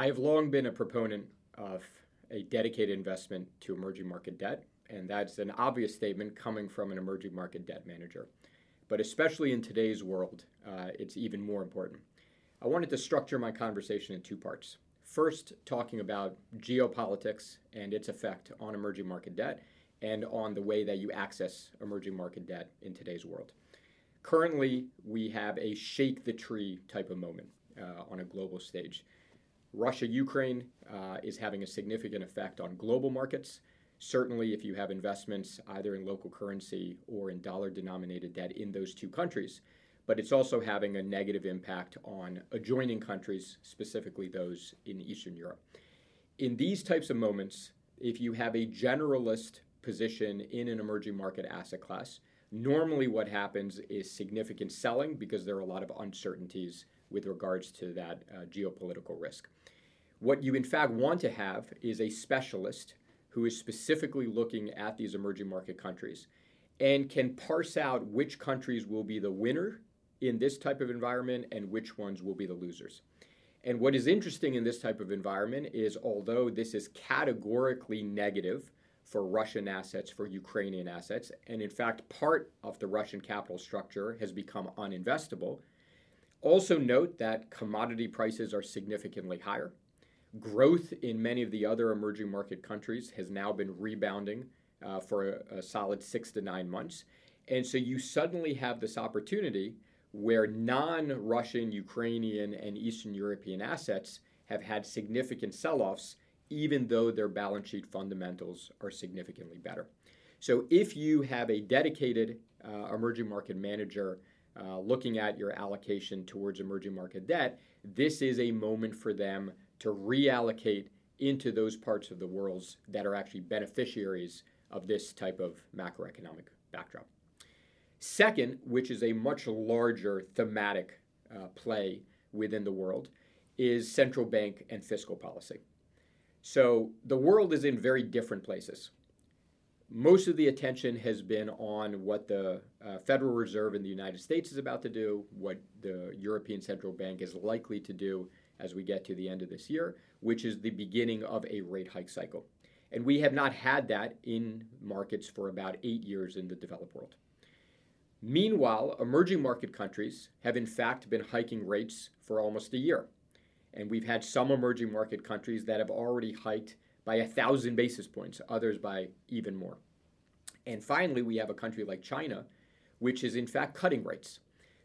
I have long been a proponent of a dedicated investment to emerging market debt, and that's an obvious statement coming from an emerging market debt manager. But especially in today's world, uh, it's even more important. I wanted to structure my conversation in two parts. First, talking about geopolitics and its effect on emerging market debt and on the way that you access emerging market debt in today's world. Currently, we have a shake the tree type of moment uh, on a global stage. Russia Ukraine uh, is having a significant effect on global markets. Certainly, if you have investments either in local currency or in dollar denominated debt in those two countries, but it's also having a negative impact on adjoining countries, specifically those in Eastern Europe. In these types of moments, if you have a generalist position in an emerging market asset class, normally what happens is significant selling because there are a lot of uncertainties with regards to that uh, geopolitical risk. What you, in fact, want to have is a specialist who is specifically looking at these emerging market countries and can parse out which countries will be the winner in this type of environment and which ones will be the losers. And what is interesting in this type of environment is although this is categorically negative for Russian assets, for Ukrainian assets, and in fact, part of the Russian capital structure has become uninvestable. Also, note that commodity prices are significantly higher. Growth in many of the other emerging market countries has now been rebounding uh, for a, a solid six to nine months. And so you suddenly have this opportunity where non Russian, Ukrainian, and Eastern European assets have had significant sell offs, even though their balance sheet fundamentals are significantly better. So, if you have a dedicated uh, emerging market manager uh, looking at your allocation towards emerging market debt, this is a moment for them to reallocate into those parts of the world that are actually beneficiaries of this type of macroeconomic backdrop. Second, which is a much larger thematic uh, play within the world, is central bank and fiscal policy. So the world is in very different places. Most of the attention has been on what the uh, Federal Reserve in the United States is about to do, what the European Central Bank is likely to do as we get to the end of this year, which is the beginning of a rate hike cycle. And we have not had that in markets for about eight years in the developed world. Meanwhile, emerging market countries have in fact been hiking rates for almost a year. And we've had some emerging market countries that have already hiked by a thousand basis points, others by even more. And finally, we have a country like China, which is in fact cutting rates.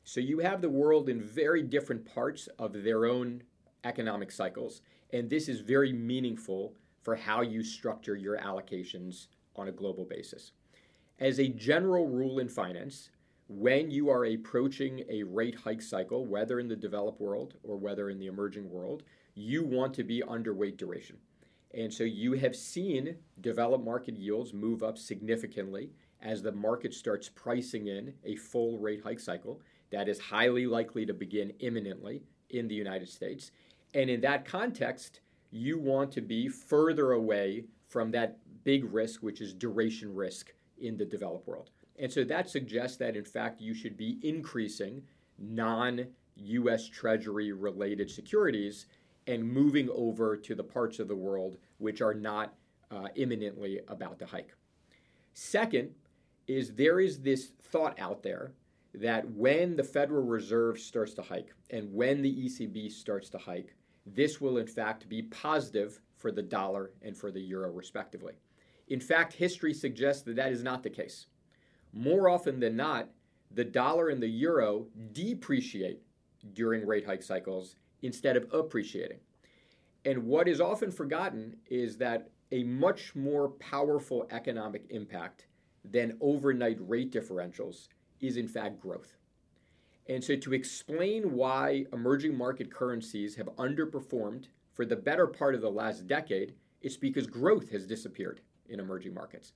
So you have the world in very different parts of their own economic cycles, and this is very meaningful for how you structure your allocations on a global basis. As a general rule in finance, when you are approaching a rate hike cycle, whether in the developed world or whether in the emerging world, you want to be underweight duration. And so you have seen developed market yields move up significantly as the market starts pricing in a full rate hike cycle that is highly likely to begin imminently in the United States. And in that context, you want to be further away from that big risk, which is duration risk in the developed world. And so that suggests that, in fact, you should be increasing non US Treasury related securities and moving over to the parts of the world which are not uh, imminently about to hike. Second, is there is this thought out there that when the Federal Reserve starts to hike and when the ECB starts to hike, this will in fact be positive for the dollar and for the euro, respectively. In fact, history suggests that that is not the case. More often than not, the dollar and the euro depreciate during rate hike cycles instead of appreciating. And what is often forgotten is that a much more powerful economic impact than overnight rate differentials is, in fact, growth. And so, to explain why emerging market currencies have underperformed for the better part of the last decade, it's because growth has disappeared in emerging markets.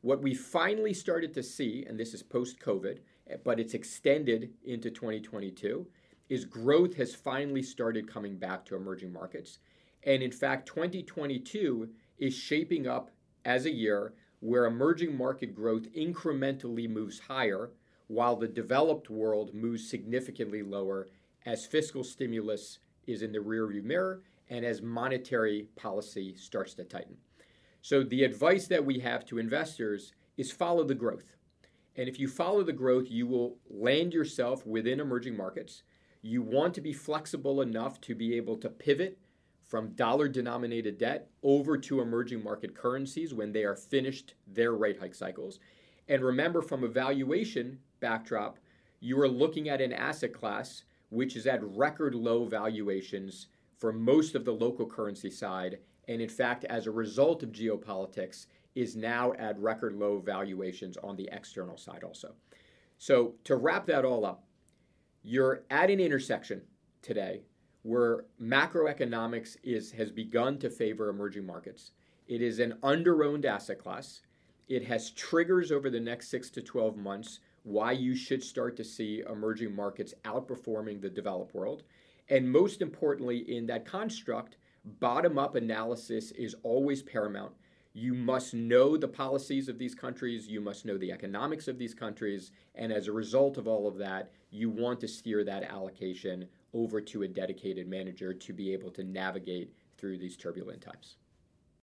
What we finally started to see, and this is post COVID, but it's extended into 2022, is growth has finally started coming back to emerging markets. And in fact, 2022 is shaping up as a year where emerging market growth incrementally moves higher while the developed world moves significantly lower as fiscal stimulus is in the rearview mirror and as monetary policy starts to tighten. So, the advice that we have to investors is follow the growth. And if you follow the growth, you will land yourself within emerging markets. You want to be flexible enough to be able to pivot from dollar denominated debt over to emerging market currencies when they are finished their rate hike cycles. And remember, from a valuation backdrop, you are looking at an asset class which is at record low valuations for most of the local currency side. And in fact, as a result of geopolitics, is now at record low valuations on the external side also. So, to wrap that all up, you're at an intersection today where macroeconomics is, has begun to favor emerging markets. It is an under-owned asset class. It has triggers over the next six to 12 months why you should start to see emerging markets outperforming the developed world. And most importantly, in that construct, bottom up analysis is always paramount. You must know the policies of these countries, you must know the economics of these countries, and as a result of all of that, you want to steer that allocation over to a dedicated manager to be able to navigate through these turbulent times.